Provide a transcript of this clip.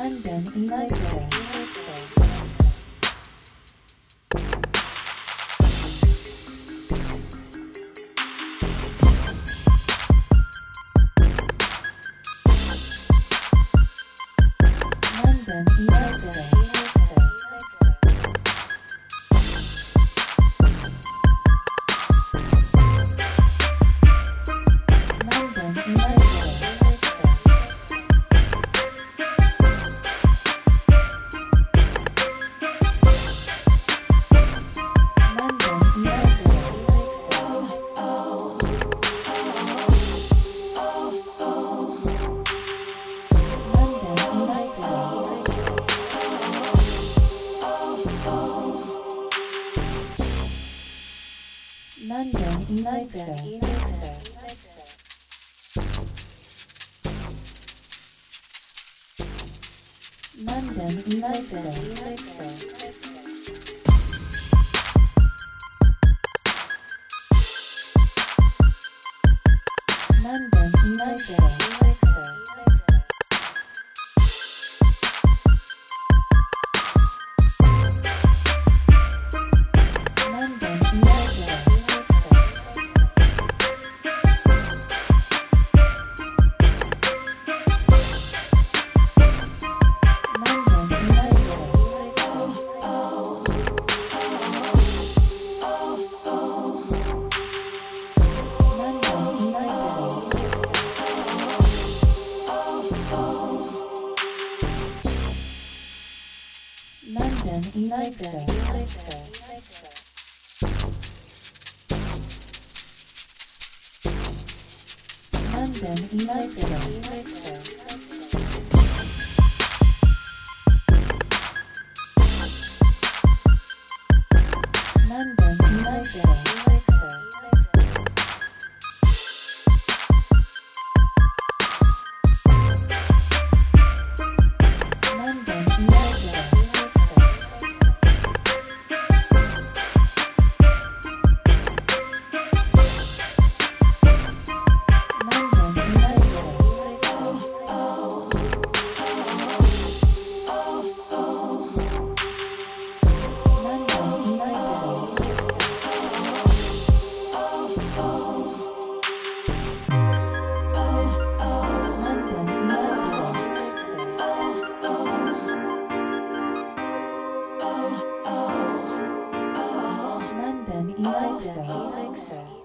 London. London Elixir. London London Elixir. London Elixir. London Elixir. Listen, listen, listen. London, London, London. London, London. Mixer. Mixer.